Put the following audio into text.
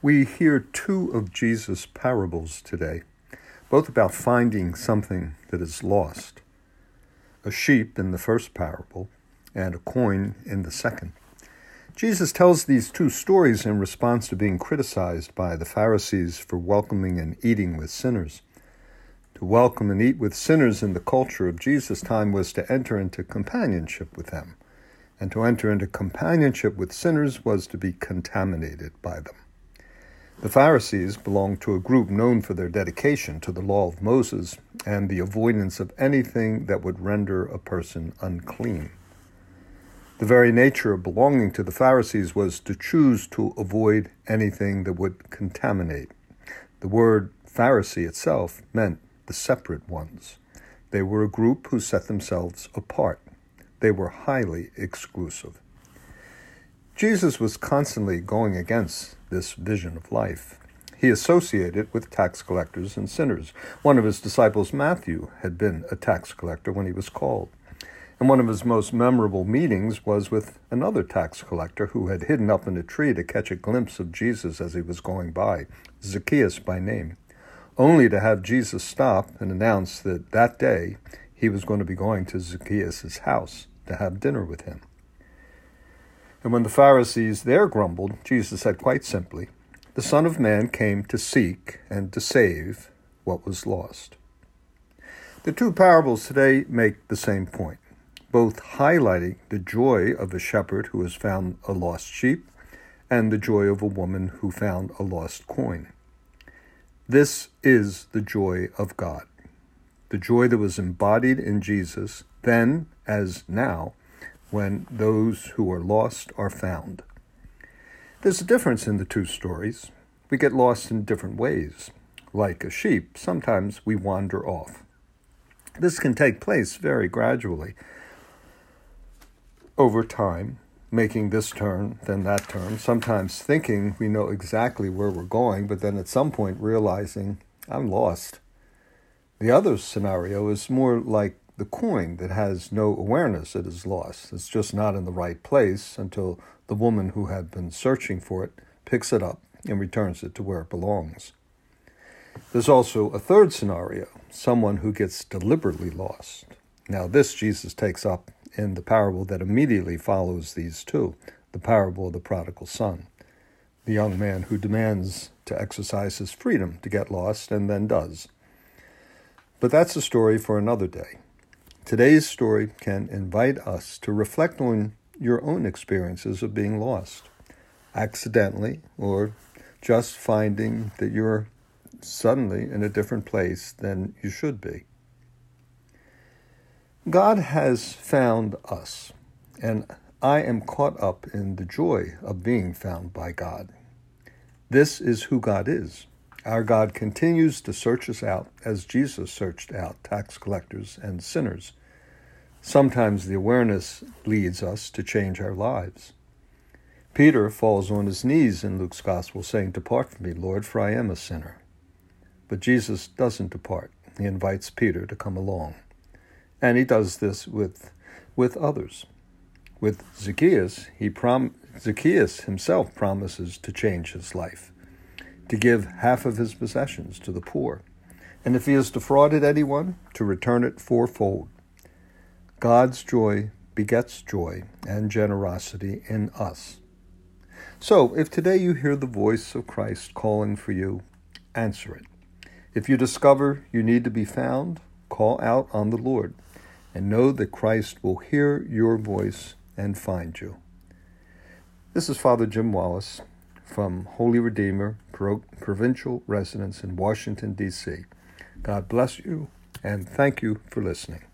We hear two of Jesus' parables today, both about finding something that is lost a sheep in the first parable and a coin in the second. Jesus tells these two stories in response to being criticized by the Pharisees for welcoming and eating with sinners. To welcome and eat with sinners in the culture of Jesus' time was to enter into companionship with them, and to enter into companionship with sinners was to be contaminated by them. The Pharisees belonged to a group known for their dedication to the law of Moses and the avoidance of anything that would render a person unclean. The very nature of belonging to the Pharisees was to choose to avoid anything that would contaminate. The word Pharisee itself meant the separate ones. They were a group who set themselves apart. They were highly exclusive. Jesus was constantly going against this vision of life. He associated with tax collectors and sinners. One of his disciples, Matthew, had been a tax collector when he was called. And one of his most memorable meetings was with another tax collector who had hidden up in a tree to catch a glimpse of Jesus as he was going by, Zacchaeus by name, only to have Jesus stop and announce that that day he was going to be going to Zacchaeus' house to have dinner with him. And when the Pharisees there grumbled, Jesus said quite simply, The Son of Man came to seek and to save what was lost. The two parables today make the same point, both highlighting the joy of a shepherd who has found a lost sheep and the joy of a woman who found a lost coin. This is the joy of God, the joy that was embodied in Jesus then as now when those who are lost are found. There's a difference in the two stories. We get lost in different ways. Like a sheep, sometimes we wander off. This can take place very gradually over time, making this turn, then that turn, sometimes thinking we know exactly where we're going, but then at some point realizing I'm lost. The other scenario is more like the coin that has no awareness it is lost. It's just not in the right place until the woman who had been searching for it picks it up and returns it to where it belongs. There's also a third scenario someone who gets deliberately lost. Now, this Jesus takes up in the parable that immediately follows these two the parable of the prodigal son, the young man who demands to exercise his freedom to get lost and then does. But that's a story for another day. Today's story can invite us to reflect on your own experiences of being lost, accidentally, or just finding that you're suddenly in a different place than you should be. God has found us, and I am caught up in the joy of being found by God. This is who God is. Our God continues to search us out as Jesus searched out tax collectors and sinners. Sometimes the awareness leads us to change our lives. Peter falls on his knees in Luke's Gospel, saying, Depart from me, Lord, for I am a sinner. But Jesus doesn't depart. He invites Peter to come along. And he does this with, with others. With Zacchaeus, he prom- Zacchaeus himself promises to change his life to give half of his possessions to the poor, and if he has defrauded anyone, to return it fourfold. God's joy begets joy and generosity in us. So, if today you hear the voice of Christ calling for you, answer it. If you discover you need to be found, call out on the Lord and know that Christ will hear your voice and find you. This is Father Jim Wallace from Holy Redeemer Pro- Provincial Residence in Washington, D.C. God bless you, and thank you for listening.